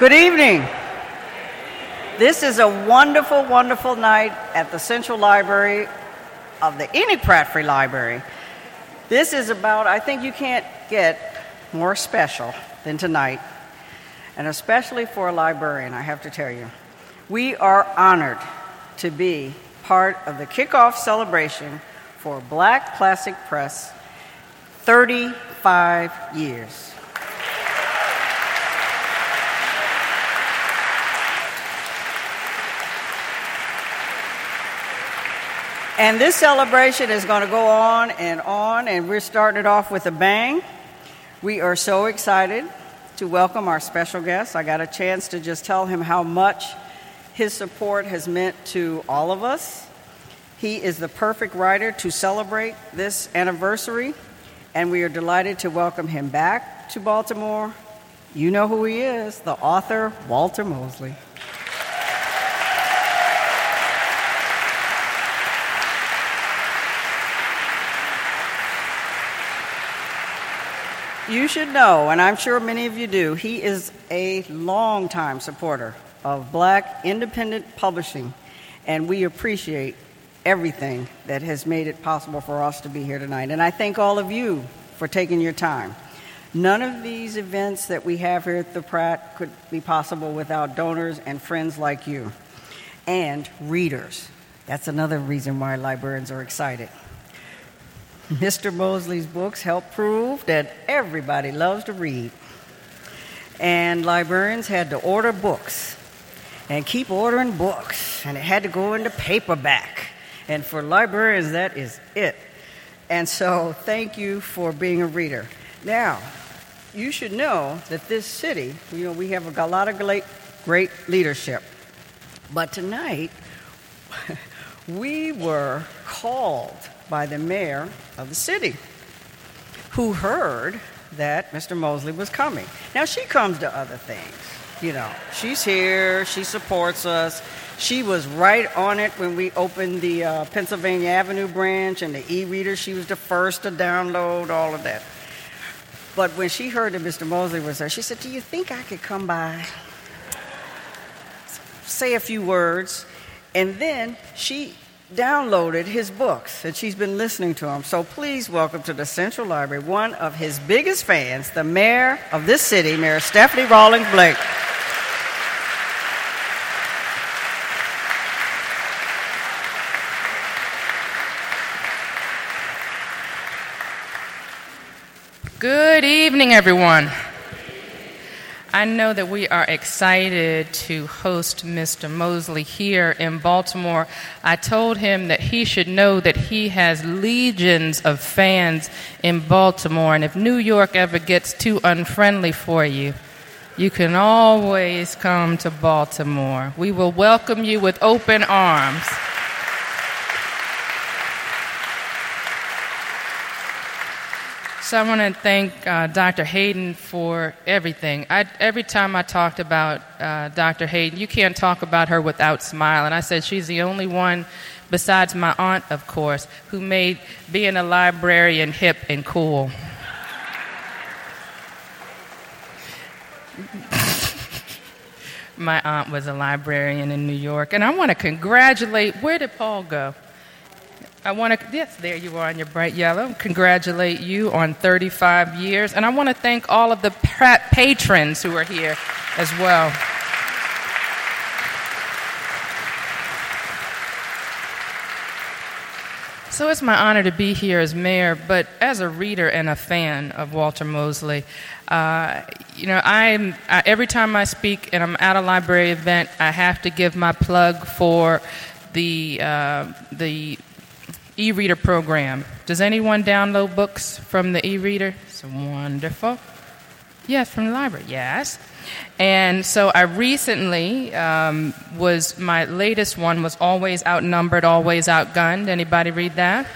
Good evening. This is a wonderful, wonderful night at the Central Library of the Enoch Pratt Free Library. This is about, I think you can't get more special than tonight, and especially for a librarian, I have to tell you. We are honored to be part of the kickoff celebration for Black Classic Press 35 years. And this celebration is going to go on and on, and we're starting it off with a bang. We are so excited to welcome our special guest. I got a chance to just tell him how much his support has meant to all of us. He is the perfect writer to celebrate this anniversary, and we are delighted to welcome him back to Baltimore. You know who he is the author, Walter Mosley. You should know, and I'm sure many of you do, he is a longtime supporter of black independent publishing, and we appreciate everything that has made it possible for us to be here tonight. And I thank all of you for taking your time. None of these events that we have here at the Pratt could be possible without donors and friends like you and readers. That's another reason why librarians are excited. Mr. Mosley's books help prove that everybody loves to read. And librarians had to order books and keep ordering books, and it had to go into paperback. And for librarians, that is it. And so, thank you for being a reader. Now, you should know that this city, you know, we have a lot of great, great leadership. But tonight, we were called by the mayor of the city, who heard that Mr. Mosley was coming. Now, she comes to other things. You know, she's here, she supports us. She was right on it when we opened the uh, Pennsylvania Avenue branch and the e reader. She was the first to download all of that. But when she heard that Mr. Mosley was there, she said, Do you think I could come by? Say a few words. And then she downloaded his books and she's been listening to them. So please welcome to the Central Library one of his biggest fans, the mayor of this city, Mayor Stephanie Rawlings Blake. Good evening, everyone. I know that we are excited to host Mr. Mosley here in Baltimore. I told him that he should know that he has legions of fans in Baltimore, and if New York ever gets too unfriendly for you, you can always come to Baltimore. We will welcome you with open arms. So I want to thank uh, Dr. Hayden for everything. I, every time I talked about uh, Dr. Hayden, you can't talk about her without smiling. I said she's the only one, besides my aunt, of course, who made being a librarian hip and cool. my aunt was a librarian in New York, and I want to congratulate. Where did Paul go? I want to, yes, there you are in your bright yellow. Congratulate you on 35 years. And I want to thank all of the patrons who are here as well. So it's my honor to be here as mayor, but as a reader and a fan of Walter Mosley. Uh, you know, I'm, I, every time I speak and I'm at a library event, I have to give my plug for the, uh, the e reader program. Does anyone download books from the e reader? It's wonderful. Yes, from the library, yes. And so I recently um, was, my latest one was Always Outnumbered, Always Outgunned. Anybody read that?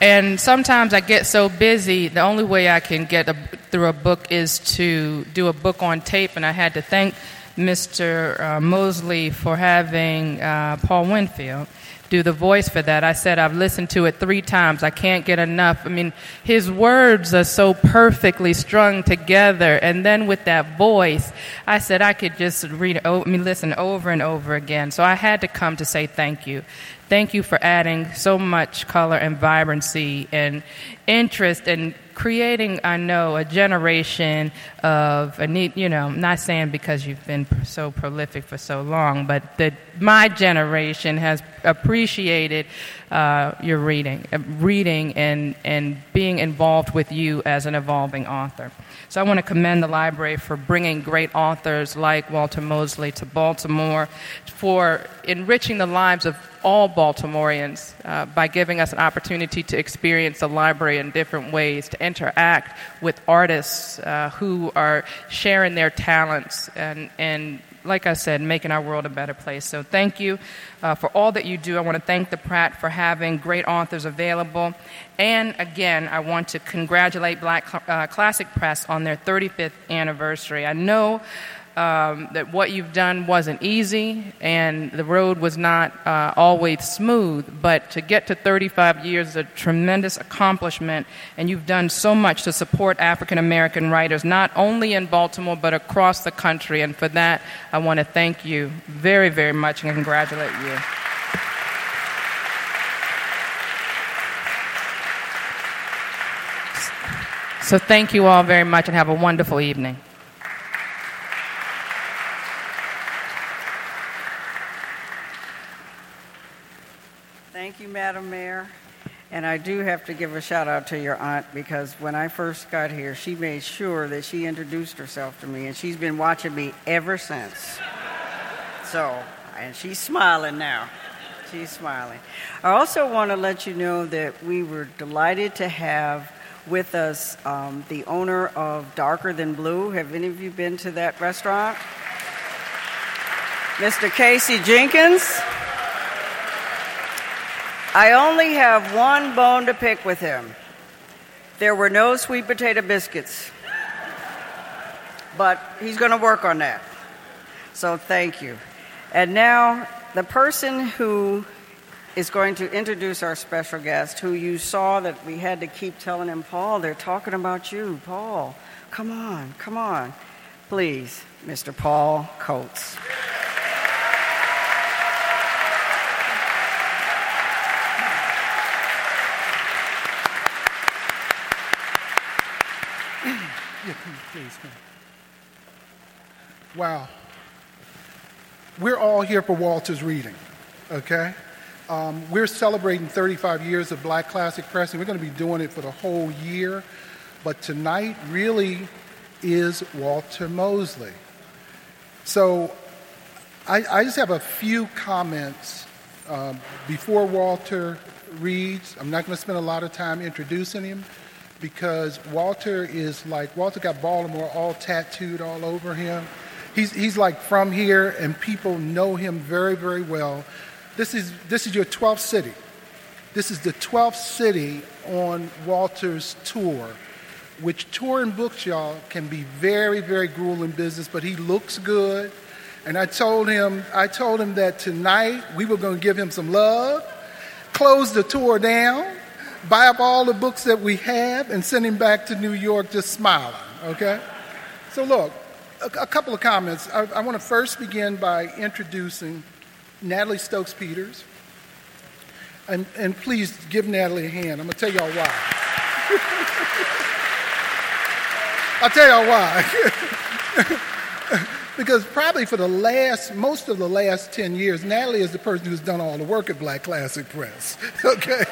And sometimes I get so busy, the only way I can get a, through a book is to do a book on tape, and I had to thank Mr. Uh, Mosley for having uh, Paul Winfield do the voice for that. I said I've listened to it three times. I can't get enough. I mean, his words are so perfectly strung together, and then with that voice, I said I could just read. I mean, listen over and over again. So I had to come to say thank you. Thank you for adding so much color and vibrancy and interest and creating, I know, a generation of, a need, you know, not saying because you've been so prolific for so long, but that my generation has appreciated uh, your reading, uh, reading and, and being involved with you as an evolving author. So I want to commend the library for bringing great authors like Walter Mosley to Baltimore, for enriching the lives of all Baltimoreans uh, by giving us an opportunity to experience the library in different ways, to interact with artists uh, who are sharing their talents and, and like I said, making our world a better place. So thank you uh, for all that you do. I want to thank the Pratt for having great authors available. And again, I want to congratulate Black uh, Classic Press on their 35th anniversary. I know um, that what you've done wasn't easy and the road was not uh, always smooth, but to get to 35 years is a tremendous accomplishment, and you've done so much to support African American writers, not only in Baltimore, but across the country. And for that, I want to thank you very, very much and congratulate you. So, thank you all very much and have a wonderful evening. Thank you, Madam Mayor. And I do have to give a shout out to your aunt because when I first got here, she made sure that she introduced herself to me, and she's been watching me ever since. So, and she's smiling now. She's smiling. I also want to let you know that we were delighted to have with us um, the owner of Darker Than Blue. Have any of you been to that restaurant? Mr. Casey Jenkins. I only have one bone to pick with him. There were no sweet potato biscuits. But he's going to work on that. So thank you. And now, the person who is going to introduce our special guest, who you saw that we had to keep telling him, Paul, they're talking about you. Paul, come on, come on. Please, Mr. Paul Coates. Please. Wow. We're all here for Walter's reading, okay? Um, we're celebrating 35 years of Black Classic Press, and we're going to be doing it for the whole year. But tonight really is Walter Mosley. So I, I just have a few comments um, before Walter reads. I'm not going to spend a lot of time introducing him because Walter is like, Walter got Baltimore all tattooed all over him. He's, he's like from here, and people know him very, very well. This is, this is your 12th city. This is the 12th city on Walter's tour, which touring books, y'all, can be very, very grueling business, but he looks good. And I told him, I told him that tonight we were going to give him some love, close the tour down, buy up all the books that we have, and send him back to New York just smiling, okay? So, look, a, a couple of comments. I, I want to first begin by introducing Natalie Stokes Peters. And, and please give Natalie a hand. I'm going to tell y'all why. I'll tell y'all why. because probably for the last, most of the last 10 years, Natalie is the person who's done all the work at Black Classic Press. Okay?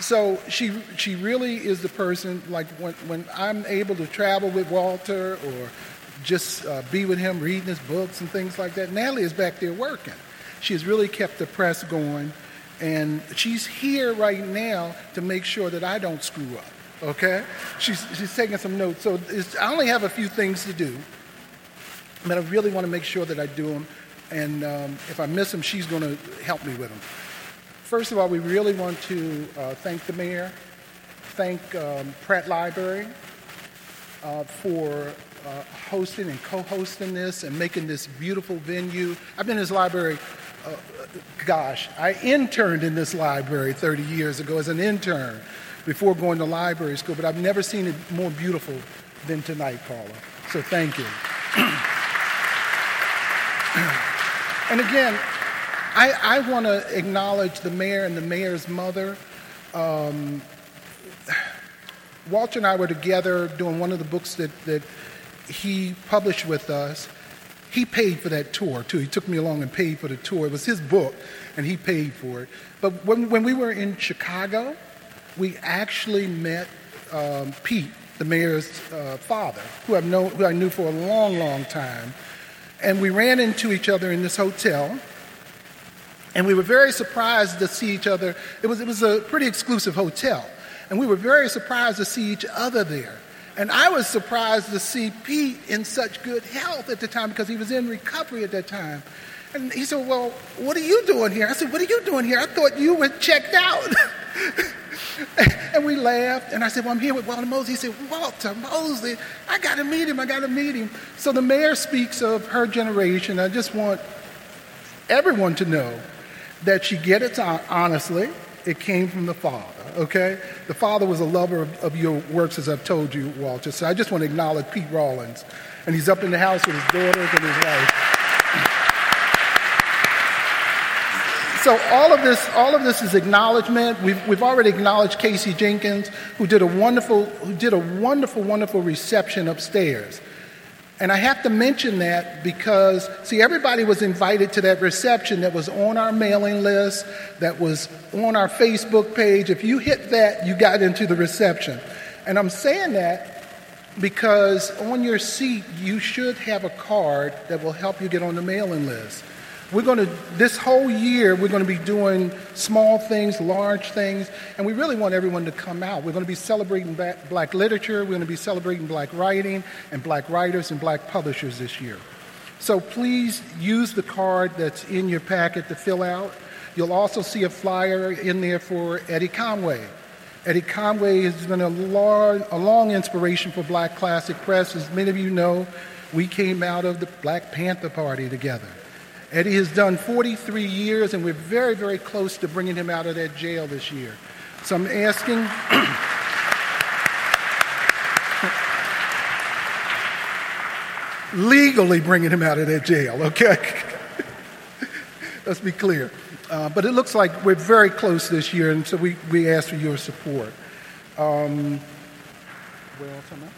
So she she really is the person like when when I'm able to travel with Walter or just uh, be with him reading his books and things like that. Natalie is back there working. She has really kept the press going, and she's here right now to make sure that I don't screw up. Okay, she's she's taking some notes. So I only have a few things to do, but I really want to make sure that I do them and um, if I miss them, she's going to help me with them. First of all, we really want to uh, thank the mayor, thank um, Pratt Library uh, for uh, hosting and co-hosting this and making this beautiful venue. I've been in this library, uh, gosh, I interned in this library 30 years ago as an intern before going to library school, but I've never seen it more beautiful than tonight, Paula. So thank you. and again, I, I want to acknowledge the mayor and the mayor's mother. Um, Walter and I were together doing one of the books that, that he published with us. He paid for that tour, too. He took me along and paid for the tour. It was his book, and he paid for it. But when, when we were in Chicago, we actually met um, Pete, the mayor's uh, father, who, I've known, who I knew for a long, long time. And we ran into each other in this hotel. And we were very surprised to see each other. It was, it was a pretty exclusive hotel. And we were very surprised to see each other there. And I was surprised to see Pete in such good health at the time because he was in recovery at that time. And he said, Well, what are you doing here? I said, What are you doing here? I thought you were checked out. and we laughed. And I said, Well, I'm here with Walter Mosley. He said, Walter Mosley, I got to meet him. I got to meet him. So the mayor speaks of her generation. I just want everyone to know that she get it honestly. It came from the Father, okay? The Father was a lover of, of, your works, as I've told you, Walter. So I just want to acknowledge Pete Rawlings. And he's up in the house with his daughters and his wife. So all of this, all of this is acknowledgement. We've, we've already acknowledged Casey Jenkins, who did a wonderful, who did a wonderful, wonderful reception upstairs. And I have to mention that because, see, everybody was invited to that reception that was on our mailing list, that was on our Facebook page. If you hit that, you got into the reception. And I'm saying that because on your seat, you should have a card that will help you get on the mailing list. We're going to, this whole year, we're going to be doing small things, large things, and we really want everyone to come out. We're going to be celebrating black, literature, we're going to be celebrating black writing and black writers and black publishers this year. So please use the card that's in your packet to fill out. You'll also see a flyer in there for Eddie Conway. Eddie Conway has been a long, a long inspiration for Black Classic Press. As many of you know, we came out of the Black Panther Party together. Eddie has done 43 years, and we're very, very close to bringing him out of that jail this year. So I'm asking. legally bringing him out of that jail, okay? Let's be clear. Uh, but it looks like we're very close this year, and so we, we ask for your support. Um, where else am I?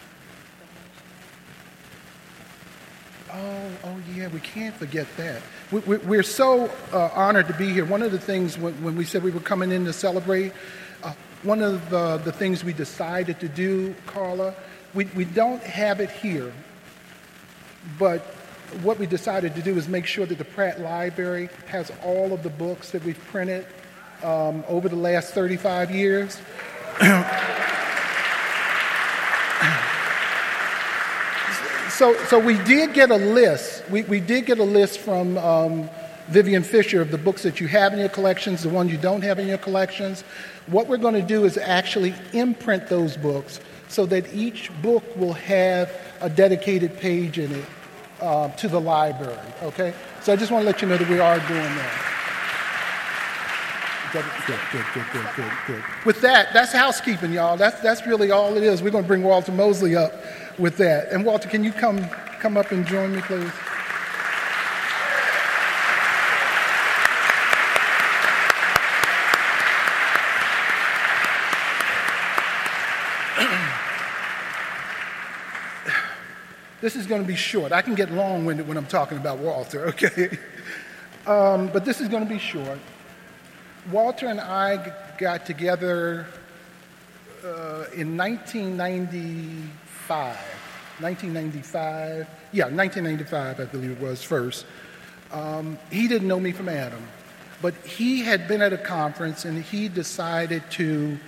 Oh, oh yeah, we can't forget that. We, are so uh, honored to be here. One of the things when, when, we said we were coming in to celebrate, uh, one of the, the things we decided to do, Carla, we, we don't have it here, but what we decided to do is make sure that the Pratt Library has all of the books that we've printed um, over the last 35 years. so, so we did get a list. We, we did get a list from um, Vivian Fisher of the books that you have in your collections, the ones you don't have in your collections. What we're going to do is actually imprint those books so that each book will have a dedicated page in it uh, to the library. Okay? So I just want to let you know that we are doing that. Good, good, good, good, good, good. With that, that's housekeeping, y'all. That's, that's really all it is. We're going to bring Walter Mosley up with that. And Walter, can you come come up and join me, please? this is going to be short. I can get long winded when I'm talking about Walter, okay? Um, but this is going to be short. Walter and I got together uh, in 1995. 1995. Yeah, 1995, I believe it was first. Um, he didn't know me from Adam, but he had been at a conference and he decided to.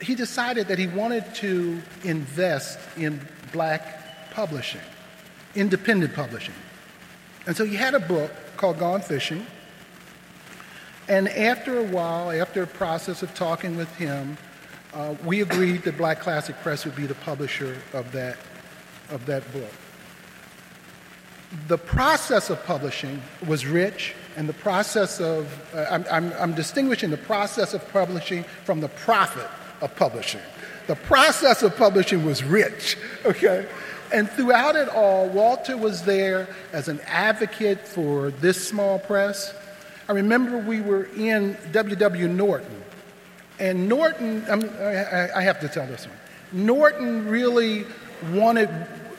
He decided that he wanted to invest in black publishing, independent publishing. And so he had a book called Gone Fishing. And after a while, after a process of talking with him, uh, we agreed that Black Classic Press would be the publisher of that of that book. The process of publishing was rich, and the process of, uh, I'm, I'm, I'm distinguishing the process of publishing from the profit of publishing. The process of publishing was rich, okay? And throughout it all, Walter was there as an advocate for this small press. I remember we were in W.W. Norton, and Norton, I, I have to tell this one. Norton really wanted,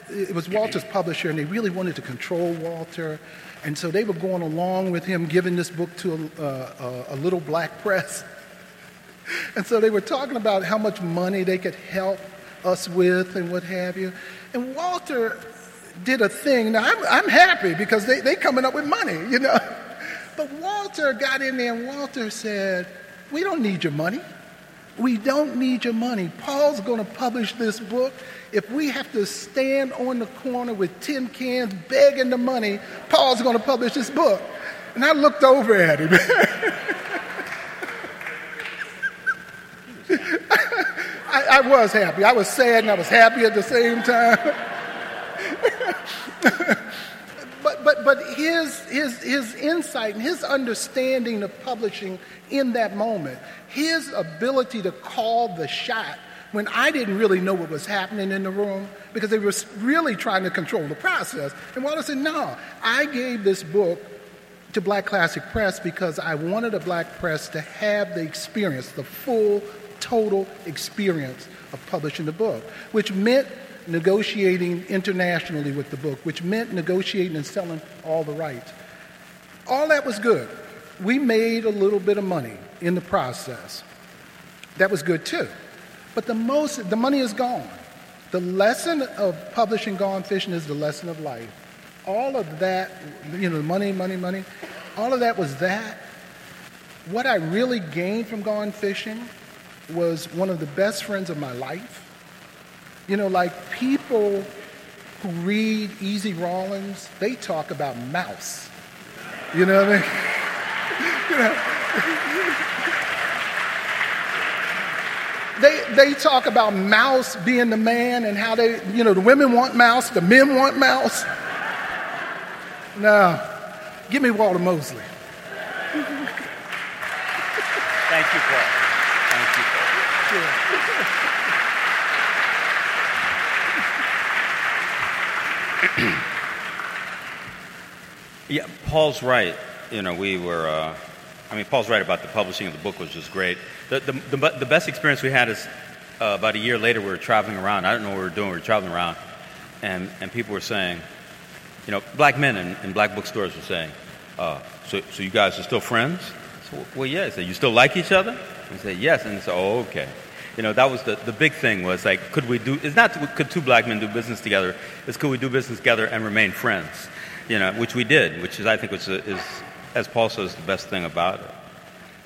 it was Walter's publisher, and they really wanted to control Walter. And so they were going along with him giving this book to a, a, a little black press. And so they were talking about how much money they could help us with and what have you. And Walter did a thing. Now, I'm, I'm happy because they, they coming up with money, you know. But Walter got in there and Walter said, we don't need your money. We don't need your money. Paul's going to publish this book. If we have to stand on the corner with tin cans begging the money, Paul's going to publish this book. And I looked over at him. I, I, was happy. I was sad and I was happy at the same time. but but but his his his insight and his understanding of publishing in that moment, his ability to call the shot when I didn't really know what was happening in the room because they were really trying to control the process. And Walter said, No, I gave this book to Black Classic Press because I wanted a black press to have the experience, the full, total experience of publishing the book, which meant negotiating internationally with the book, which meant negotiating and selling all the rights. All that was good. We made a little bit of money in the process. That was good too. But the most, the money is gone. The lesson of publishing Gone Fishing is the lesson of life. All of that, you know, money, money, money, all of that was that. What I really gained from Gone Fishing was one of the best friends of my life. You know, like people who read Easy Rawlins, they talk about mouse. You know what I mean? you know, they, they talk about mouse being the man and how they, you know, the women want mouse, the men want mouse. No, give me Walter Mosley. Thank you, Paul. Thank you, Paul. yeah, Paul's right. You know, we were. Uh, I mean, Paul's right about the publishing of the book which was great. The, the, the, the best experience we had is uh, about a year later, we were traveling around. I don't know what we were doing. We were traveling around, and, and people were saying, you know, black men in, in black bookstores were saying, uh, so, so you guys are still friends? So, well, yeah. Said, you still like each other? I said, yes. And they said, oh, okay. You know, that was the, the big thing was like, could we do, it's not could two black men do business together, it's could we do business together and remain friends? You know, which we did, which is, I think, which is, as Paul says, the best thing about it.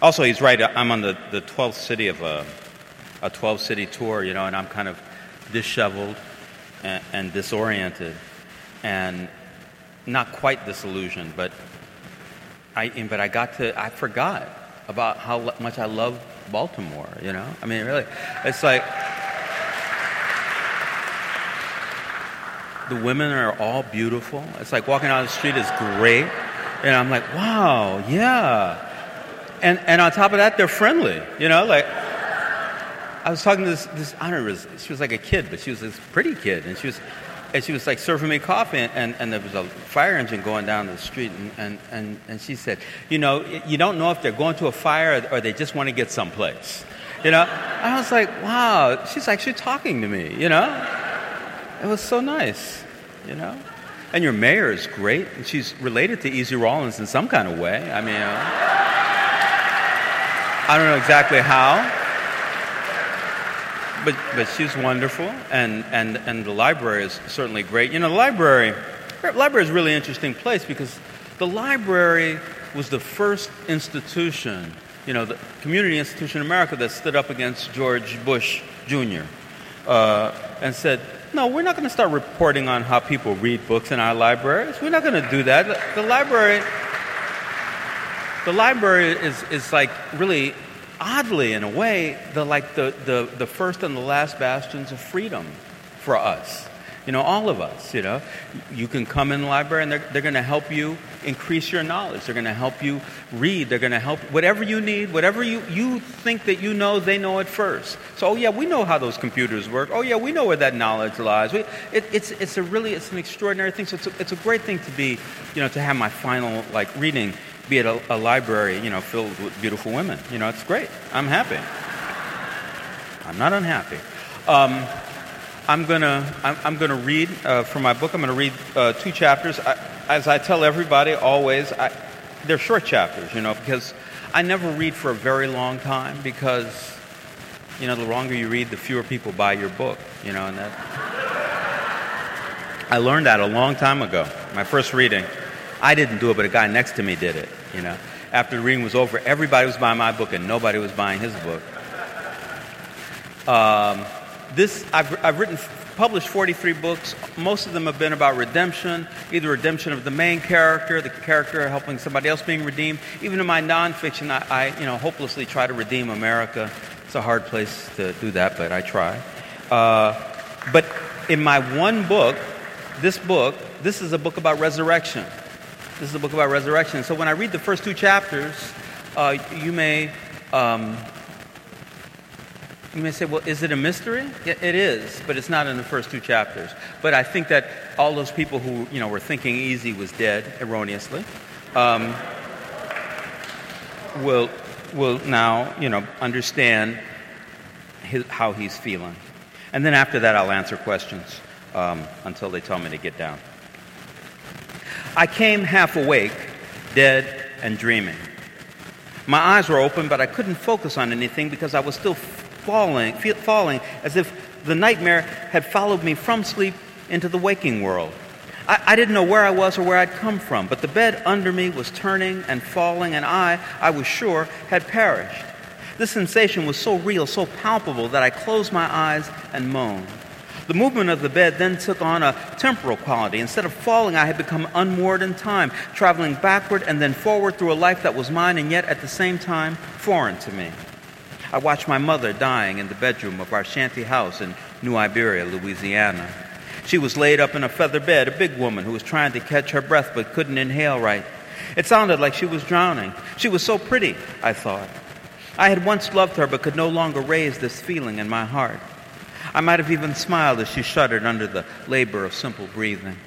Also, he's right. Uh, I'm on the, the 12th city of a, a 12 city tour, you know, and I'm kind of disheveled and, and disoriented and not quite disillusioned, but I, but I got to, I forgot about how much I love Baltimore, you know? I mean, really, it's like the women are all beautiful. It's like walking down the street is great. And I'm like, wow, yeah. And, and on top of that, they're friendly, you know, like, I was talking to this, this know, she was like a kid, but she was this pretty kid, and she was, and she was like serving me coffee, and, and, and there was a fire engine going down the street, and, and, and, and she said, you know, you don't know if they're going to a fire or, they just want to get someplace, you know? I was like, wow, she's actually talking to me, you know? It was so nice, you know? And your mayor is great. And she's related to Easy Rawlins in some kind of way. I mean, uh, I don't know exactly how, but but she's wonderful, and and and the library is certainly great. You know, the library, library is a really interesting place because the library was the first institution, you know, the community institution in America that stood up against George Bush Jr. Uh, and said, no, we're not going to start reporting on how people read books in our libraries. We're not going to do that. The, library, the library is, is like really oddly in a way the like the, the, the first and the last bastions of freedom for us You know, all of us, you know. You can come in the library and they're, they're going to help you increase your knowledge. They're going to help you read. They're going to help whatever you need, whatever you, you think that you know, they know it first. So, oh, yeah, we know how those computers work. Oh, yeah, we know where that knowledge lies. We, it, it's, it's a really, it's an extraordinary thing. So it's a, it's a great thing to be, you know, to have my final, like, reading be at a, a library, you know, filled with beautiful women. You know, it's great. I'm happy. I'm not unhappy. Um, I'm gonna I'm, I'm gonna read uh, from my book. I'm gonna read uh, two chapters. I, as I tell everybody, always I, they're short chapters, you know, because I never read for a very long time because you know the longer you read, the fewer people buy your book, you know, and that. I learned that a long time ago. My first reading, I didn't do it, but a guy next to me did it. You know, after the reading was over, everybody was buying my book and nobody was buying his book. Um, this I've, I've written published 43 books. Most of them have been about redemption either redemption of the main character the character helping somebody else being redeemed. Even in my nonfiction i, I you know hopelessly try to redeem america. It's a hard place to do that but i try. Uh, but in my one book this book this is a book about resurrection this is a book about resurrection so when i read the first two chapters uh, you may um, you may say, well, is it a mystery? Yeah, it is, but it's not in the first two chapters. But I think that all those people who you know were thinking easy was dead erroneously um, will will now you know understand his, how he's feeling, and then after that I'll answer questions um, until they tell me to get down. I came half awake, dead and dreaming. My eyes were open, but I couldn't focus on anything because I was still falling, falling as if the nightmare had followed me from sleep into the waking world. I, I, didn't know where I was or where I'd come from, but the bed under me was turning and falling, and I, I was sure, had perished. This sensation was so real, so palpable, that I closed my eyes and moaned. The movement of the bed then took on a temporal quality. Instead of falling, I had become unmoored in time, traveling backward and then forward through a life that was mine and yet at the same time foreign to me. I watched my mother dying in the bedroom of our shanty house in New Iberia, Louisiana. She was laid up in a feather bed, a big woman who was trying to catch her breath but couldn't inhale right. It sounded like she was drowning. She was so pretty, I thought. I had once loved her but could no longer raise this feeling in my heart. I might have even smiled as she shuddered under the labor of simple breathing.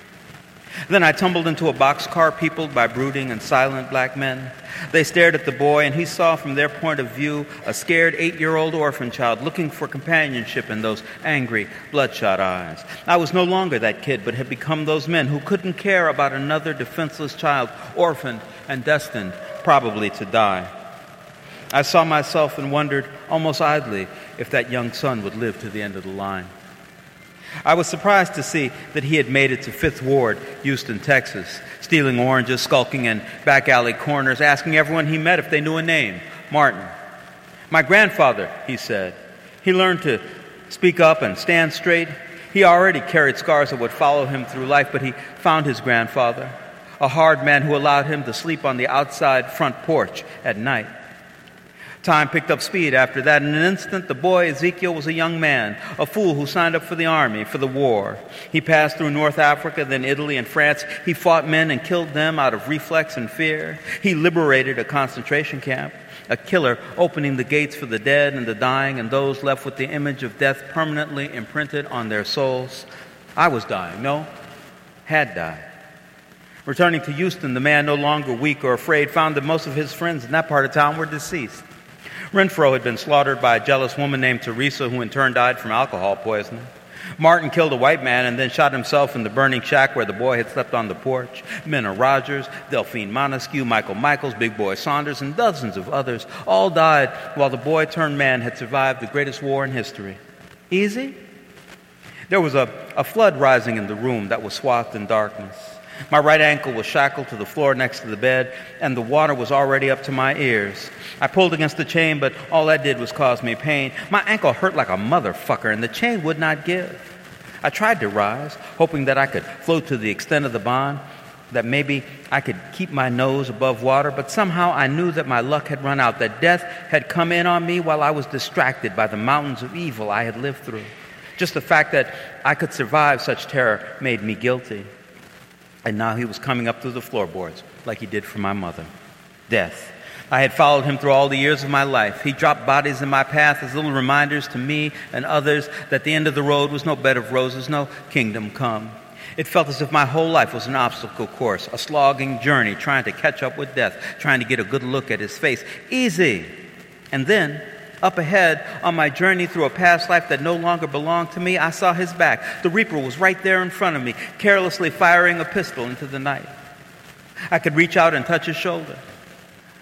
Then I tumbled into a boxcar peopled by brooding and silent black men. They stared at the boy, and he saw from their point of view a scared eight year old orphan child looking for companionship in those angry, bloodshot eyes. I was no longer that kid, but had become those men who couldn't care about another defenseless child, orphaned and destined probably to die. I saw myself and wondered, almost idly, if that young son would live to the end of the line. I was surprised to see that he had made it to Fifth Ward, Houston, Texas, stealing oranges, skulking in back alley corners, asking everyone he met if they knew a name Martin. My grandfather, he said. He learned to speak up and stand straight. He already carried scars that would follow him through life, but he found his grandfather, a hard man who allowed him to sleep on the outside front porch at night. Time picked up speed after that. In an instant, the boy Ezekiel was a young man, a fool who signed up for the army, for the war. He passed through North Africa, then Italy and France. He fought men and killed them out of reflex and fear. He liberated a concentration camp, a killer opening the gates for the dead and the dying and those left with the image of death permanently imprinted on their souls. I was dying, no, had died. Returning to Houston, the man, no longer weak or afraid, found that most of his friends in that part of town were deceased. Renfro had been slaughtered by a jealous woman named Teresa, who in turn died from alcohol poisoning. Martin killed a white man and then shot himself in the burning shack where the boy had slept on the porch. Minna Rogers, Delphine Montesquieu, Michael Michaels, Big Boy Saunders, and dozens of others all died while the boy turned man had survived the greatest war in history. Easy? There was a, a flood rising in the room that was swathed in darkness. My right ankle was shackled to the floor next to the bed, and the water was already up to my ears. I pulled against the chain, but all that did was cause me pain. My ankle hurt like a motherfucker, and the chain would not give. I tried to rise, hoping that I could float to the extent of the bond, that maybe I could keep my nose above water, but somehow I knew that my luck had run out, that death had come in on me while I was distracted by the mountains of evil I had lived through. Just the fact that I could survive such terror made me guilty. And now he was coming up through the floorboards like he did for my mother. Death. I had followed him through all the years of my life. He dropped bodies in my path as little reminders to me and others that the end of the road was no bed of roses, no kingdom come. It felt as if my whole life was an obstacle course, a slogging journey, trying to catch up with death, trying to get a good look at his face. Easy. And then, up ahead, on my journey through a past life that no longer belonged to me, I saw his back. The Reaper was right there in front of me, carelessly firing a pistol into the night. I could reach out and touch his shoulder.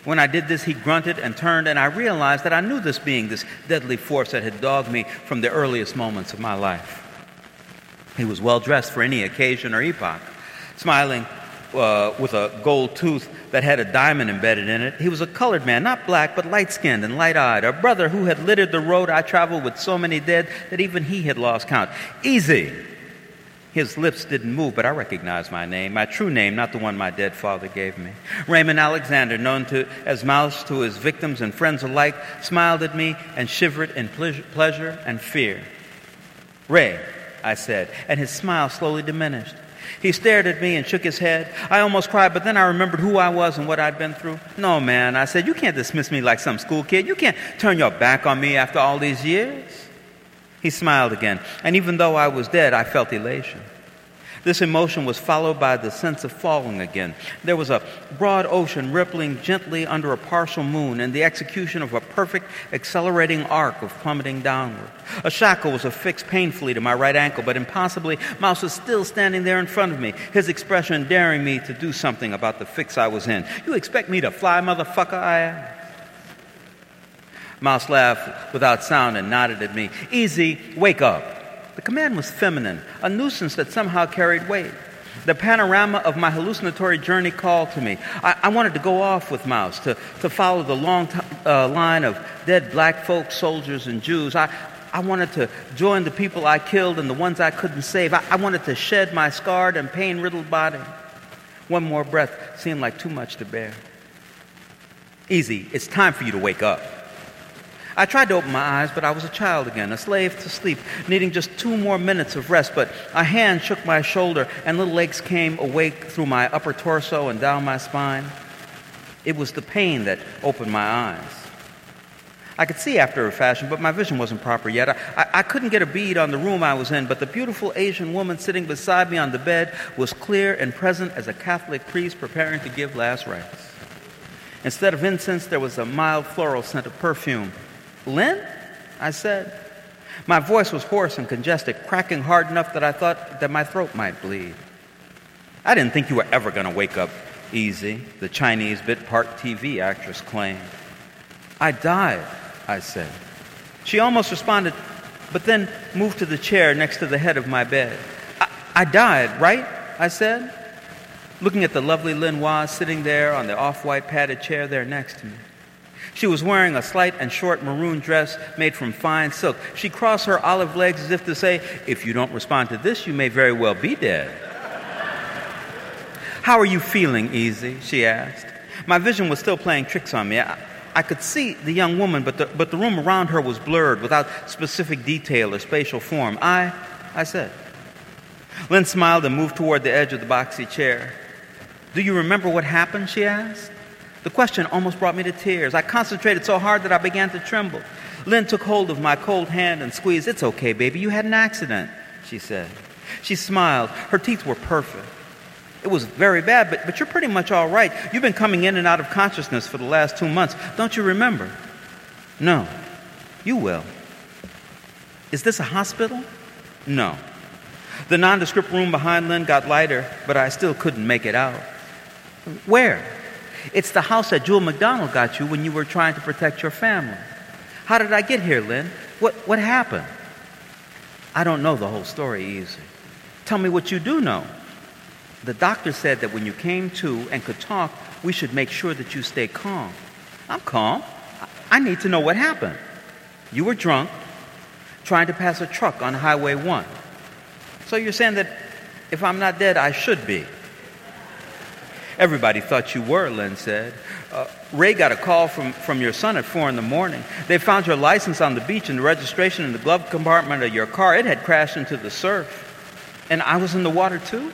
When I did this, he grunted and turned, and I realized that I knew this being, this deadly force that had dogged me from the earliest moments of my life. He was well dressed for any occasion or epoch, smiling uh, with a gold tooth that had a diamond embedded in it. He was a colored man, not black, but light skinned and light eyed, a brother who had littered the road I traveled with so many dead that even he had lost count. Easy, his lips didn't move, but I recognized my name, my true name, not the one my dead father gave me. Raymond Alexander, known to, as Mouse to his victims and friends alike, smiled at me and shivered in pleasure and fear. Ray, I said, and his smile slowly diminished. He stared at me and shook his head. I almost cried, but then I remembered who I was and what I'd been through. No, man, I said, you can't dismiss me like some school kid. You can't turn your back on me after all these years. He smiled again, and even though I was dead, I felt elation. This emotion was followed by the sense of falling again. There was a broad ocean rippling gently under a partial moon and the execution of a perfect accelerating arc of plummeting downward. A shackle was affixed painfully to my right ankle, but impossibly, Mouse was still standing there in front of me, his expression daring me to do something about the fix I was in. You expect me to fly, motherfucker? I asked. Mouse laughed without sound and nodded at me. Easy, wake up. The command was feminine, a nuisance that somehow carried weight. The panorama of my hallucinatory journey called to me. I, I wanted to go off with Mouse, to, to follow the long t- uh, line of dead black folk, soldiers, and Jews. I, I wanted to join the people I killed and the ones I couldn't save. I, I wanted to shed my scarred and pain riddled body. One more breath seemed like too much to bear. Easy, it's time for you to wake up. I tried to open my eyes, but I was a child again, a slave to sleep, needing just two more minutes of rest. But a hand shook my shoulder, and little legs came awake through my upper torso and down my spine. It was the pain that opened my eyes. I could see after a fashion, but my vision wasn't proper yet. I, I, I, couldn't get a bead on the room I was in, but the beautiful Asian woman sitting beside me on the bed was clear and present as a Catholic priest preparing to give last rites. Instead of incense, there was a mild floral scent of perfume. Lynn? I said. My voice was hoarse and congested, cracking hard enough that I thought that my throat might bleed. I didn't think you were ever going to wake up easy, the Chinese bit part TV actress claimed. I died, I said. She almost responded, but then moved to the chair next to the head of my bed. I, I died, right? I said, looking at the lovely Lynn Waz sitting there on the off white padded chair there next to me. She was wearing a slight and short maroon dress made from fine silk. She crossed her olive legs as if to say, If you don't respond to this, you may very well be dead. How are you feeling, Easy? she asked. My vision was still playing tricks on me. I, I could see the young woman, but the, but the room around her was blurred without specific detail or spatial form. I, I said. Lynn smiled and moved toward the edge of the boxy chair. Do you remember what happened? she asked. The question almost brought me to tears. I concentrated so hard that I began to tremble. Lynn took hold of my cold hand and squeezed. It's okay, baby. You had an accident, she said. She smiled. Her teeth were perfect. It was very bad, but, but you're pretty much all right. You've been coming in and out of consciousness for the last two months. Don't you remember? No. You will. Is this a hospital? No. The nondescript room behind Lynn got lighter, but I still couldn't make it out. Where? It's the house that Jewel McDonald got you when you were trying to protect your family. How did I get here, Lynn? What, what happened? I don't know the whole story easy. Tell me what you do know. The doctor said that when you came to and could talk, we should make sure that you stay calm. I'm calm. I need to know what happened. You were drunk, trying to pass a truck on Highway 1. So you're saying that if I'm not dead, I should be. Everybody thought you were, Lynn said. Uh, Ray got a call from, from your son at 4 in the morning. They found your license on the beach and the registration in the glove compartment of your car. It had crashed into the surf. And I was in the water too?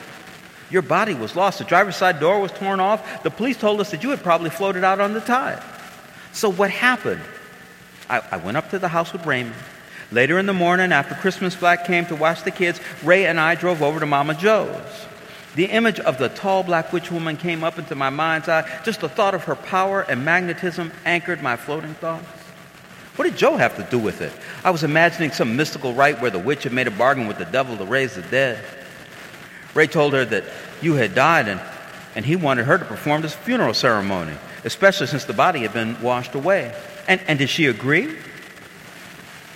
Your body was lost. The driver's side door was torn off. The police told us that you had probably floated out on the tide. So what happened? I, I went up to the house with Raymond. Later in the morning, after Christmas Black came to watch the kids, Ray and I drove over to Mama Jo's. The image of the tall black witch woman came up into my mind's eye. Just the thought of her power and magnetism anchored my floating thoughts. What did Jo have to do with it? I was imagining some mystical rite where the witch had made a bargain with the devil to raise the dead. Ray told her that you had died and, and he wanted her to perform this funeral ceremony, especially since the body had been washed away. And, and did she agree?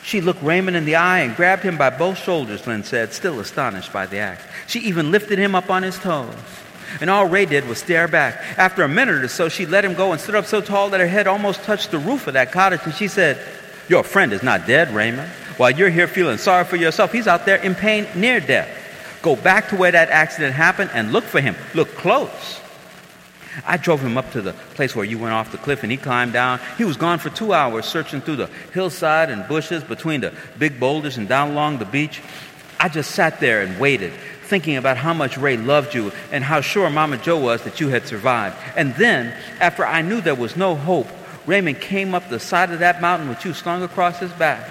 She looked Raymond in the eye and grabbed him by both shoulders, Lynn said, still astonished by the act. She even lifted him up on his toes. And all Ray did was stare back. After a minute or so, she let him go and stood up so tall that her head almost touched the roof of that cottage. And she said, Your friend is not dead, Raymond. While you're here feeling sorry for yourself, he's out there in pain near death. Go back to where that accident happened and look for him. Look close. I drove him up to the place where you went off the cliff and he climbed down. He was gone for two hours searching through the hillside and bushes between the big boulders and down along the beach. I just sat there and waited, thinking about how much Ray loved you and how sure Mama Jo was that you had survived. And then, after I knew there was no hope, Raymond came up the side of that mountain with you slung across his back.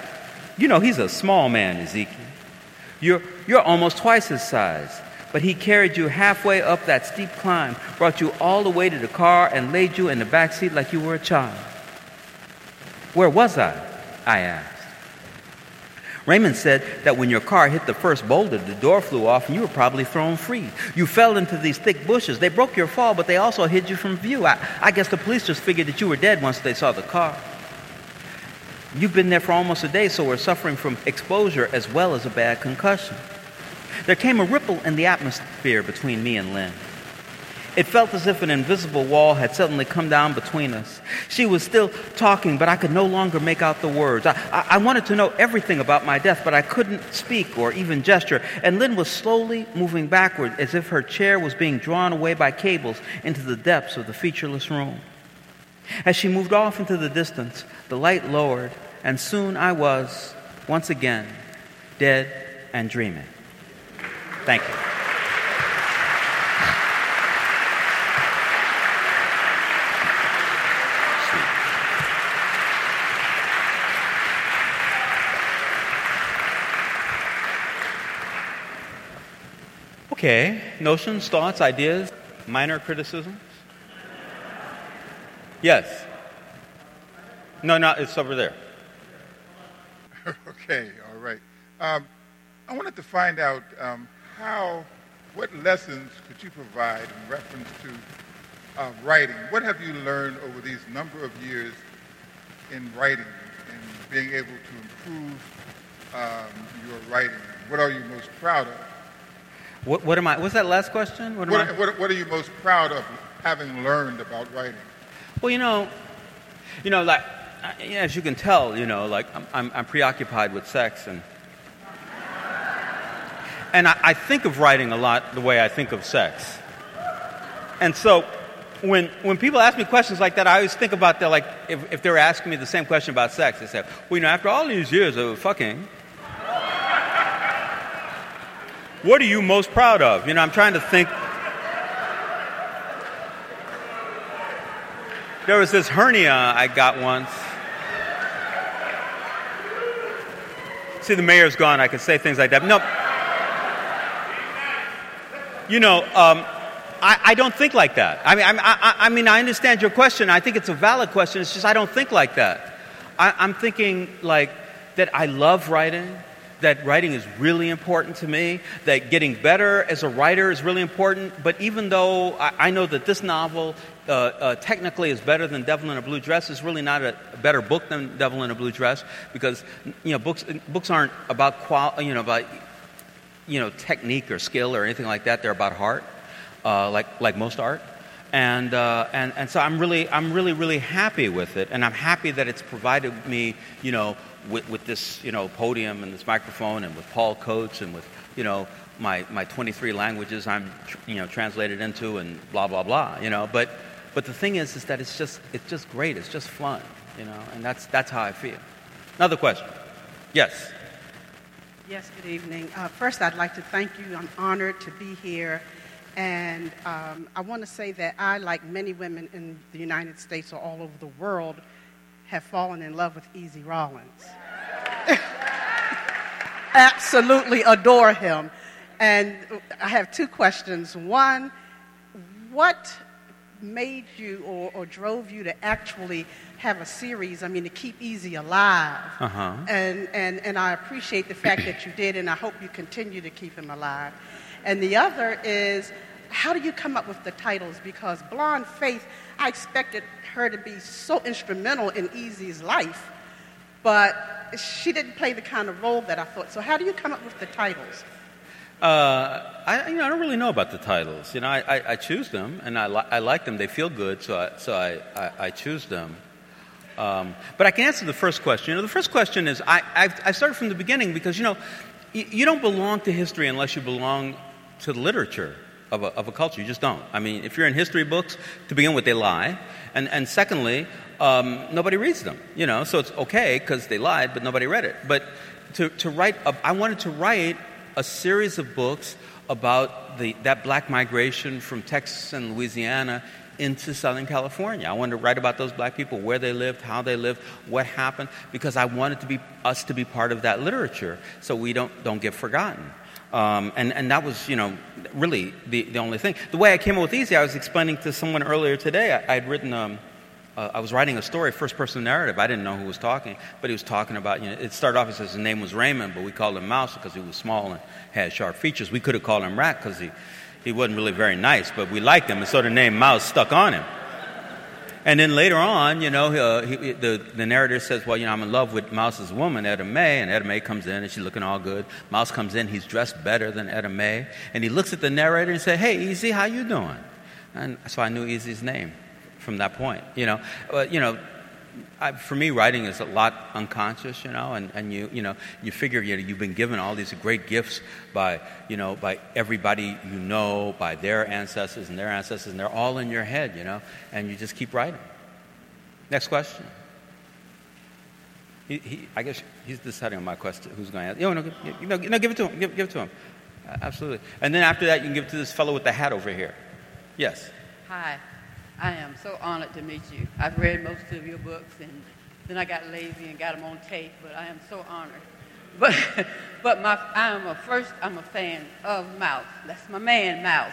You know, he's a small man, Ezekiel. You're, you're almost twice his size. But he carried you halfway up that steep climb, brought you all the way to the car, and laid you in the back seat like you were a child. Where was I? I asked. Raymond said that when your car hit the first boulder, the door flew off and you were probably thrown free. You fell into these thick bushes. They broke your fall, but they also hid you from view. I, I guess the police just figured that you were dead once they saw the car. You've been there for almost a day, so we're suffering from exposure as well as a bad concussion. There came a ripple in the atmosphere between me and Lynn. It felt as if an invisible wall had suddenly come down between us. She was still talking, but I could no longer make out the words. I, I, I, wanted to know everything about my death, but I couldn't speak or even gesture. And Lynn was slowly moving backward as if her chair was being drawn away by cables into the depths of the featureless room. As she moved off into the distance, the light lowered, and soon I was, once again, dead and dreaming. Thank you. Okay, notions, thoughts, ideas, minor criticisms? Yes. No, no, it's over there. okay, all right. Um, I wanted to find out um, how, what lessons could you provide in reference to uh, writing? What have you learned over these number of years in writing and being able to improve um, your writing? What are you most proud of? What, what am I? What's that last question? What, what, what, what are you most proud of having learned about writing? Well, you know, you know, like as you can tell, you know, like I'm, I'm, I'm preoccupied with sex and and I, I, think of writing a lot the way I think of sex. And so when, when people ask me questions like that, I always think about that, like, if, if they're asking me the same question about sex, they say, well, you know, after all these years of fucking, what are you most proud of? You know, I'm trying to think. There was this hernia I got once. See, the mayor's gone. I can say things like that. No. You know, um, I, I, don't think like that. I mean, I, I, mean, I understand your question. I think it's a valid question. It's just I don't think like that. I, I'm thinking like that I love writing, that writing is really important to me, that getting better as a writer is really important. But even though I, I know that this novel uh, uh, technically is better than Devil in a Blue Dress, it's really not a, a, better book than Devil in a Blue Dress because you know books books aren't about qual you know about you know, technique or skill or anything like that. They're about heart, uh, like, like most art. And, uh, and, and so I'm really, I'm really, really happy with it. And I'm happy that it's provided me, you know, with, with this, you know, podium and this microphone and with Paul Coates and with, you know, my, my 23 languages I'm, you know, translated into and blah, blah, blah, you know. But, but the thing is, is that it's just, it's just great. It's just fun, you know, and that's, that's how I feel. Another question. Yes. Yes, good evening. Uh, first, I'd like to thank you. I'm honored to be here. And um, I want to say that I, like many women in the United States or all over the world, have fallen in love with Easy Rawlins. Absolutely adore him. And I have two questions. One, what made you or, or, drove you to actually have a series, I mean, to keep Easy alive? Uh-huh. And, and, and I appreciate the fact that you did, and I hope you continue to keep him alive. And the other is, how do you come up with the titles? Because Blonde Faith, I expected her to be so instrumental in Easy's life, but she didn't play the kind of role that I thought. So how do you come up with the titles? Uh, I, you know, I don't really know about the titles. You know, I, I, I choose them, and I, li- I like them. They feel good, so I, so I, I, I choose them. Um, but I can answer the first question. You know, the first question is I, I've, I started from the beginning because, you know, y- you don't belong to history unless you belong to the literature of a, of a culture. You just don't. I mean, if you're in history books, to begin with, they lie. And, and secondly, um, nobody reads them, you know, so it's okay because they lied, but nobody read it. But to, to write, a, I wanted to write a series of books about the, that black migration from Texas and Louisiana into Southern California. I wanted to write about those black people, where they lived, how they lived, what happened, because I wanted to be, us to be part of that literature so we don't, don't get forgotten. Um, and, and that was, you know, really the, the only thing. The way I came up with Easy, I was explaining to someone earlier today, I, had written, um, uh, I was writing a story, first person narrative. I didn't know who was talking, but he was talking about, you know, it started off as his name was Raymond, but we called him Mouse because he was small and had sharp features. We could have called him Rat because he, he wasn't really very nice, but we liked him, and so the name Mouse stuck on him. And then later on, you know, uh, he, the, the narrator says, well, you know, I'm in love with Mouse's woman, Etta May, and Etta May comes in and she's looking all good. Mouse comes in, he's dressed better than Etta May, and he looks at the narrator and says, hey, Easy, how you doing? And so I knew Easy's name from that point, you know. You know, I, for me, writing is a lot unconscious, you know, and, and you, you know, you figure you know, you've been given all these great gifts by, you know, by everybody you know, by their ancestors and their ancestors, and they're all in your head, you know, and you just keep writing. Next question. He, he, I guess he's deciding on my question. Who's going to ask? You know, no, no, no, give it to him. Give, give it to him. Absolutely. And then after that, you can give it to this fellow with the hat over here. Yes. Hi. I am so honored to meet you. I've read most of your books, and then I got lazy and got them on tape. But I am so honored. But but my I am a first. I'm a fan of Mouse. That's my man, Mouse.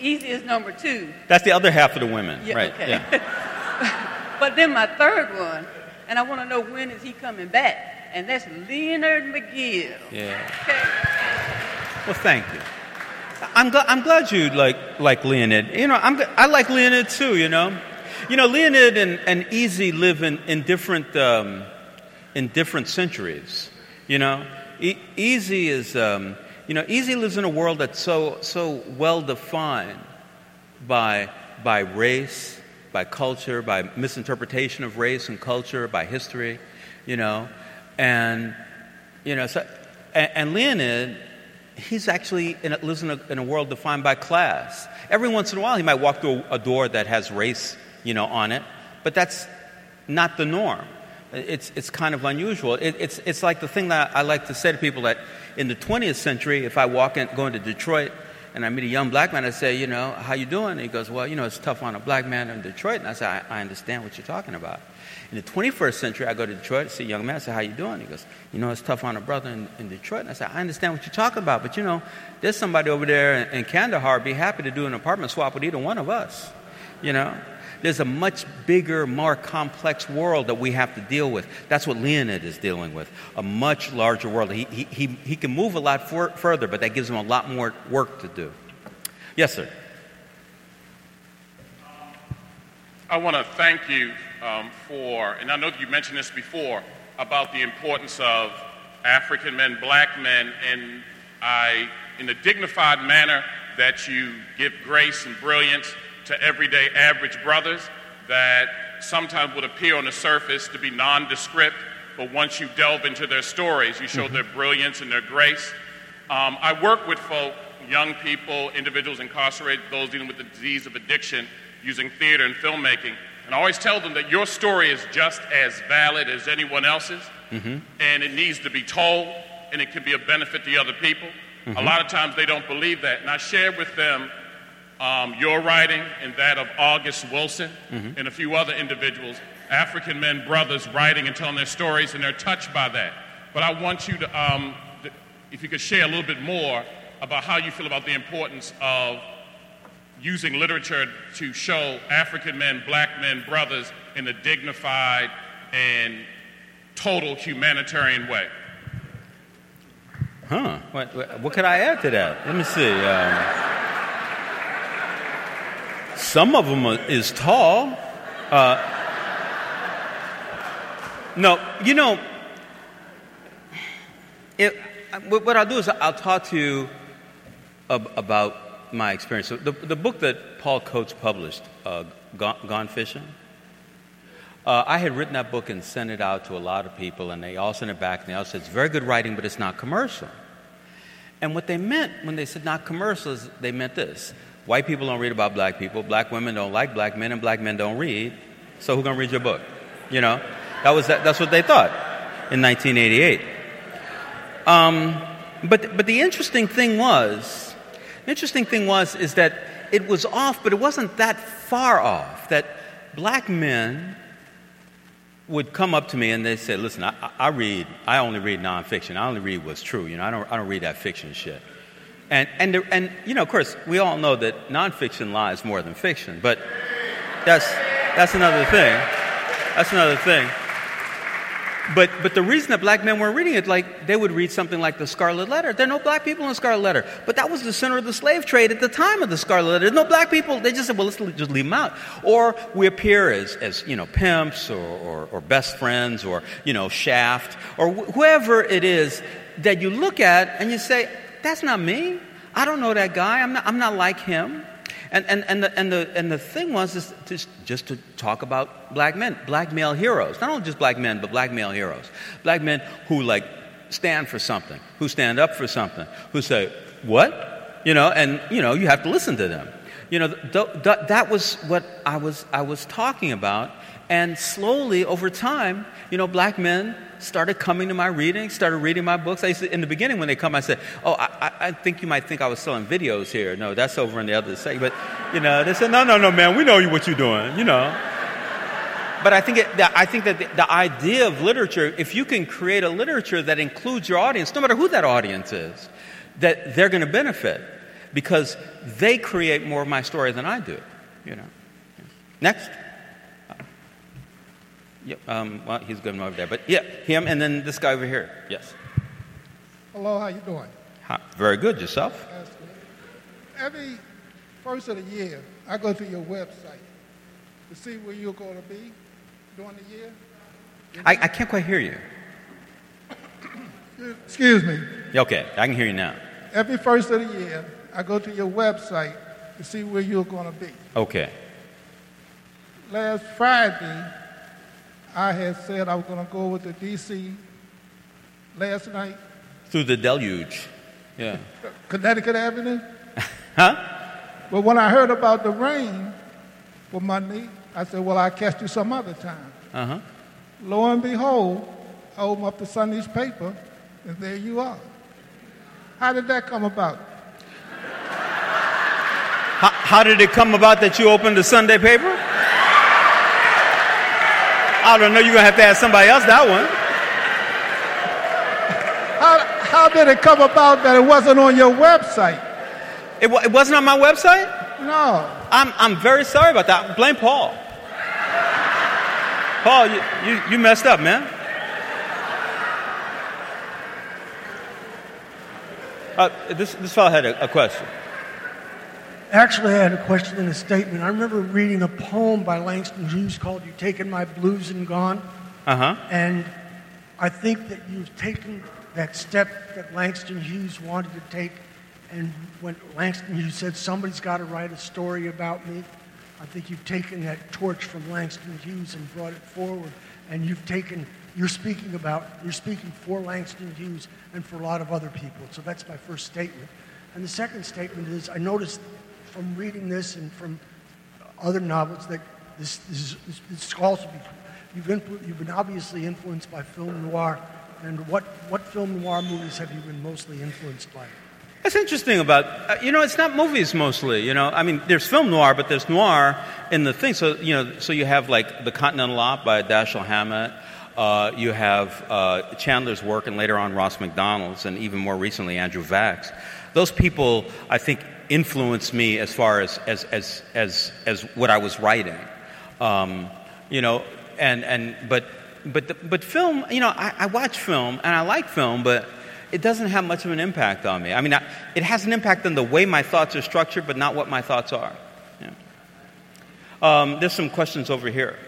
Easy is number two. That's the other half of the women, yeah, right? Okay. Yeah. but then my third one, and I want to know when is he coming back? And that's Leonard McGill. Yeah. Okay. Well, thank you. I'm, gl- I'm glad you like, like Leonid. You know, I'm, I like Leonid too, you know. You know, Leonid and, and Easy live in, in, different, um, in different centuries, you know. E- Easy is, um, you know, Easy lives in a world that's so, so well defined by, by race, by culture, by misinterpretation of race and culture, by history, you know. And, you know, so, and, and Leonid he's actually in a, lives in a, in a, world defined by class. Every once in a while, he might walk through a, a door that has race, you know, on it, but that's not the norm. It's, it's kind of unusual. It, it's, it's like the thing that I like to say to people that in the 20th century, if I walk in, go into Detroit and I meet a young black man, I say, you know, how you doing? And he goes, well, you know, it's tough on a black man in Detroit. And I say, I, I understand what you're talking about. In the 21st century, I go to Detroit, see a young man, I say, how you doing? He goes, you know, it's tough on a brother in, in Detroit. And I say, I understand what you're talking about, but you know, there's somebody over there in, in Kandahar be happy to do an apartment swap with either one of us. You know, there's a much bigger, more complex world that we have to deal with. That's what Leonid is dealing with, a much larger world. He, he, he, he can move a lot for, further, but that gives him a lot more work to do. Yes, sir. I want to thank you um, for, and I know you mentioned this before, about the importance of African men, black men, and I, in a dignified manner, that you give grace and brilliance to everyday average brothers that sometimes would appear on the surface to be nondescript but once you delve into their stories, you show their brilliance and their grace. Um, I work with folk, young people, individuals incarcerated, those dealing with the disease of addiction, using theater and filmmaking. And I always tell them that your story is just as valid as anyone else's, and it needs to be told, and it can be a benefit to other people. A lot of times they don't believe that. And I shared with them um, your writing and that of August Wilson and a few other individuals, African men, brothers, writing and telling their stories, and they're touched by that. But I want you to, um, if you could share a little bit more about how you feel about the importance of using literature to show African men, black men, brothers in a dignified and total humanitarian way. Huh. What, what, what could I add to that? Let me see. Um, some of them are- is tall. Uh, no, you know, it, what what I'll do is I'll talk to you ab- about my experience. So the, the book that Paul Coates published, uh, Gone, Gone Fishing, uh, I had written that book and sent it out to a lot of people, and they all sent it back, and they all said, It's very good writing, but it's not commercial. And what they meant when they said not commercial is they meant this white people don't read about black people, black women don't like black men, and black men don't read, so who's going to read your book? You know? That was, that's what they thought in 1988. Um, but, but the interesting thing was, the interesting thing was, is that it was off, but it wasn't that far off. That black men would come up to me and they said, "Listen, I, I read. I only read nonfiction. I only read what's true. You know, I don't. I don't read that fiction shit." And and there- and you know, of course, we all know that nonfiction lies more than fiction. But that's that's another thing. That's another thing. But, but the reason that black men weren't reading it, like they would read something like the Scarlet Letter. There are no black people in the Scarlet Letter. But that was the center of the slave trade at the time of the Scarlet Letter. There's no black people. They just said, well, let's just leave them out. Or we appear as, as you know, pimps or, or, or best friends or, you know, Shaft or wh- whoever it is that you look at and you say, that's not me. I don't know that guy. I'm not, I'm not like him. And, and, and, the, and, the, and the thing was is just, just to talk about black men, black male heroes. Not only just black men, but black male heroes. Black men who like stand for something, who stand up for something, who say, what? You know, and, you know, you have to listen to them. You know, th- th- that was what I was, I was talking about. And slowly, over time, you know, black men started coming to my readings, started reading my books. I to, in the beginning, when they come, I said, "Oh, I, I- think you might think I was selling videos here. No, that's over on the other side." But you know, they said, "No, no, no, man, we know what you're doing." You know. But I think it, that, I think that the, the idea of literature, if you can create a literature that includes your audience, no matter who that audience is, that they're going to benefit because they create more of my story than I do. You know. Next. Yep. Um, well, he's going over there, but yeah, him and then this guy over here. Yes. Hello, how you doing? Hi. Very good. Yourself. That's good. Every first of the year, I go to your website to see where you're going to be during the year. I, I can't quite hear you. Excuse me. Okay, I can hear you now. Every first of the year, I go to your website to see where you're going to be. Okay. Last Friday, I had said I was going to go over to D.C. last night, Through the deluge. Yeah. Connecticut Avenue. Huh? But when I heard about the rain for Monday, I said, well, I'll catch you some other time. Uh huh. Lo and behold, I opened up the Sunday's paper, and there you are. How did that come about? How, how did it come about that you opened the Sunday paper? I don't know. You're gonna have to ask somebody else that one. How, how did it come about that it wasn't on your website? It, wa- it wasn't on my website. No. I'm, I'm very sorry about that. Blame Paul. Paul, you, you, you messed up, man. Uh, this, this fellow had a, a question. Actually, I had a question and a statement. I remember reading a poem by Langston Hughes called You Taken My Blues and Gone. Uh huh. And I think that you've taken that step that Langston Hughes wanted to take. And when Langston Hughes said, Somebody's got to write a story about me, I think you've taken that torch from Langston Hughes and brought it forward. And you've taken you're speaking about, you're speaking for Langston Hughes and for a lot of other people. So that's my first statement. And the second statement is I noticed from reading this and from other novels that this, this, is, this, this also you've, influ- you've been obviously influenced by film noir. And what, what film noir movies have you been mostly influenced by? That's interesting about, uh, you know, it's not movies mostly, you know. I mean, there's film noir, but there's noir in the thing. So, you know, so you have like The Continental Op by Dashiell Hammett. Uh, you have uh, Chandler's work, and later on Ross Macdonald's, and even more recently Andrew Vachss. Those people, I think, influenced me as far as, as, as, as, as what I was writing. Um, you know, and, and, but, but, the, but film, you know, I, I watch film and I like film, but it doesn't have much of an impact on me. I mean, I, it has an impact on the way my thoughts are structured, but not what my thoughts are. Yeah. Um, there's some questions over here.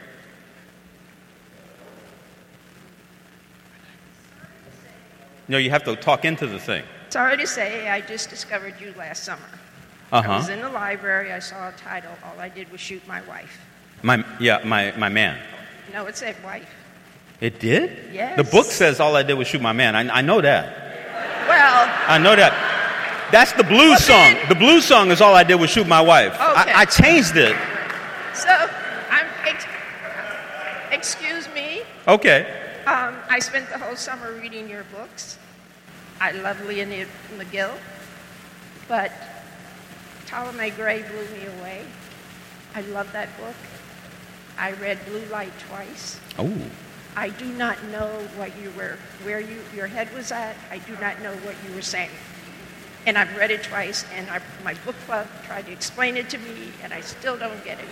No, you have to talk into the thing. Sorry to say, I just discovered you last summer. Uh-huh. I was in the library. I saw a title. All I did was shoot my wife. My, yeah, my, my man. No, it said wife. It did? Yes. The book says all I did was shoot my man. I, I know that. Well, I know that. That's the blues song. The blues song is all I did was shoot my wife. Okay. I, I changed it. so I'm. Ex- excuse me. Okay. Um, I spent the whole summer reading your books. I love Leonid McGill, but Ptolemy Grey blew me away. I love that book. I read Blue Light twice. Oh. I do not know what you were, where you, your head was at. I do not know what you were saying. And I've read it twice, and I, my book club tried to explain it to me, and I still don't get it.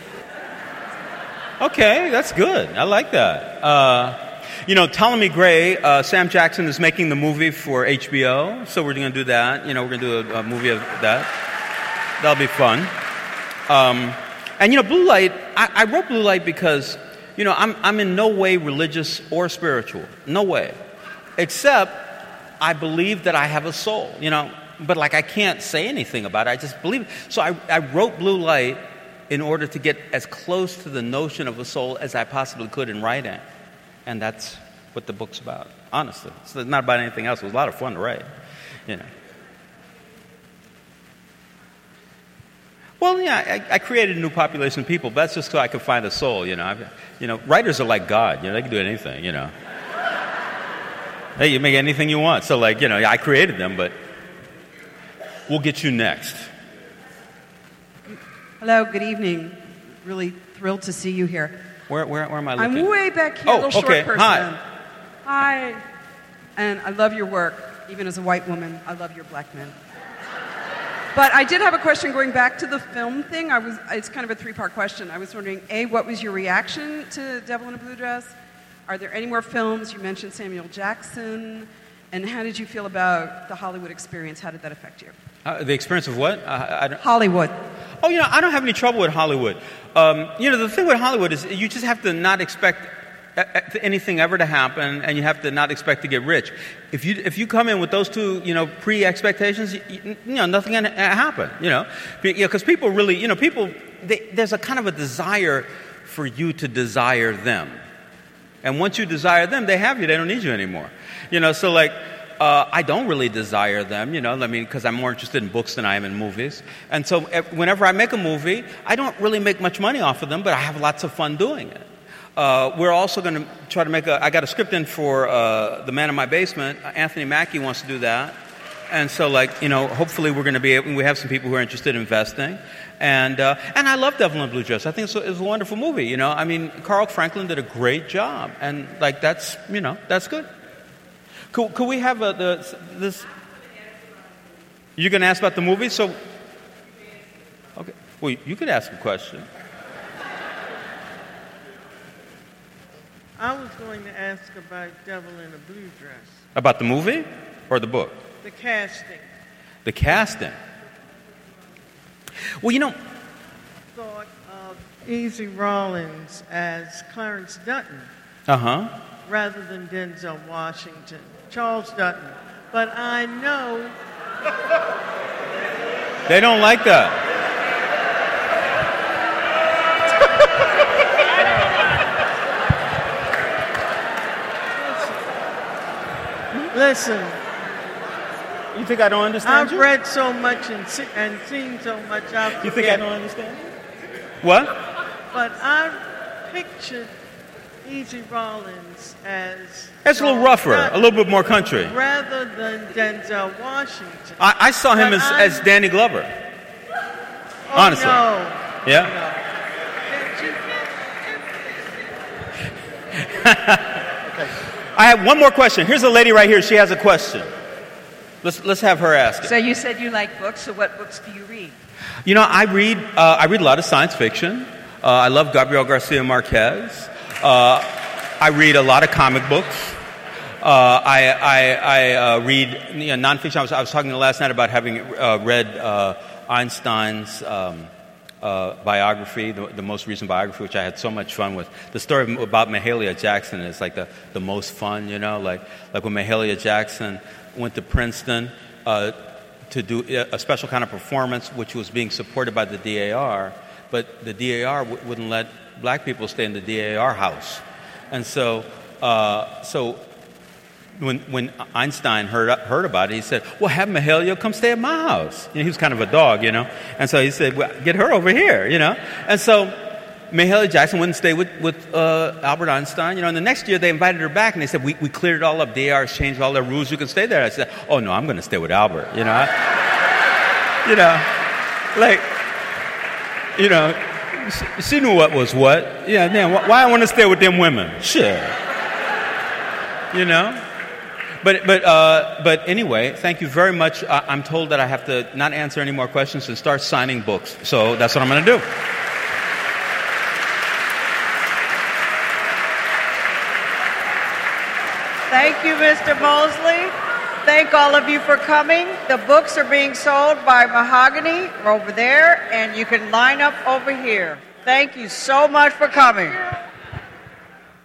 Okay, that's good. I like that. Uh, you know, Ptolemy Grey, uh, Sam Jackson is making the movie for HBO, so we're going to do that. You know, we're going to do a, a, movie of that. That'll be fun. Um, and, you know, Blue Light, I, I wrote Blue Light because, you know, I'm, I'm in no way religious or spiritual. No way. Except I believe that I have a soul, you know, but like I can't say anything about it. I just believe it. So I, I wrote Blue Light in order to get as close to the notion of a soul as I possibly could in writing. And that's what the book's about, honestly. It's not about anything else. It was a lot of fun to write, you know. Well, yeah, I, I created a new population of people, but that's just so I could find a soul, you know. I've, you know, writers are like God, you know, they can do anything, you know. hey, you make anything you want. So, like, you know, I created them, but we'll get you next. Hello, good evening. Really thrilled to see you here. Where, where, where am I looking? I'm way back here, Oh, little short okay. person. Hi. Hi. And I love your work, even as a white woman. I love your black men. But I did have a question going back to the film thing. I was, it's kind of a three part question. I was wondering A, what was your reaction to Devil in a Blue Dress? Are there any more films? You mentioned Samuel Jackson. And how did you feel about the Hollywood experience? How did that affect you? Uh, the experience of what? Uh, I don't, Hollywood. Oh, you know, I don't have any trouble with Hollywood. Um, you know, the thing with Hollywood is you just have to not expect anything ever to happen, and you have to not expect to get rich. If you if you come in with those two, you know, pre-expectations, you, you know, nothing can happen. You know, because people really, you know, people they, there's a kind of a desire for you to desire them, and once you desire them, they have you. They don't need you anymore. You know, so like. Uh, I don't really desire them, you know, I mean, because I'm more interested in books than I am in movies. And so whenever I make a movie, I don't really make much money off of them, but I have lots of fun doing it. Uh, we're also going to try to make a. I got a script in for uh, The Man in My Basement. Anthony Mackie wants to do that. And so, like, you know, hopefully we're going to be able, we have some people who are interested in investing. And, uh, and I love Devil in Blue Dress. I think it's a, it's a wonderful movie, you know. I mean, Carl Franklin did a great job. And, like, that's, you know, that's good. Could, could we have a, the, this? You're going to ask about the movie? So, okay. Well, you could ask a question. I was going to ask about Devil in a Blue Dress. About the movie or the book? The casting. The casting. Well, you know. Thought of Easy Rawlins as Clarence Dutton. Uh huh. Rather than Denzel Washington. Charles Dutton. But I know. They don't like that. Listen. You think I don't understand I've you? read so much and, see, and seen so much. I You think I don't understand? What? But I pictured Easy Rawlins as. It's a little rougher, Dutton a little bit more country. Rather than Denzel Washington. I, I saw him as, I- as Danny Glover. Oh, Honestly. no. Yeah? I have one more question. Here's a lady right here. She has a question. Let's, let's have her ask it. So you said you like books, so what books do you read? You know, I read, uh, I read a lot of science fiction. Uh, I love Gabriel Garcia Marquez. Uh, I read a lot of comic books. Uh, I, I, I uh, read you know, nonfiction. I was, I was talking last night about having uh, read uh, Einstein's um, uh, biography, the, the most recent biography, which I had so much fun with. The story about Mahalia Jackson is like the, the most fun, you know, like, like when Mahalia Jackson went to Princeton uh, to do a special kind of performance, which was being supported by the DAR, but the DAR w- wouldn't let black people stay in the DAR house. And so, uh, so when, when Einstein heard, heard about it, he said, Well, have Mahalia come stay at my house. You know, he was kind of a dog, you know. And so he said, well, Get her over here, you know. And so Mahalia Jackson wouldn't stay with, with uh, Albert Einstein, you know. And the next year they invited her back and they said, We, we cleared it all up. The DAR's changed all their rules. You can stay there. I said, Oh, no, I'm going to stay with Albert, you know. You know, like, you know, she, she knew what was what. Yeah, man, wh- why I want to stay with them women? Sure. You know? But, but, uh, but anyway, thank you very much. I, I'm told that I have to not answer any more questions and start signing books. So that's what I'm going to do. Thank you, Mr. Mosley. Thank all of you for coming. The books are being sold by Mahogany over there, and you can line up over here. Thank you so much for coming.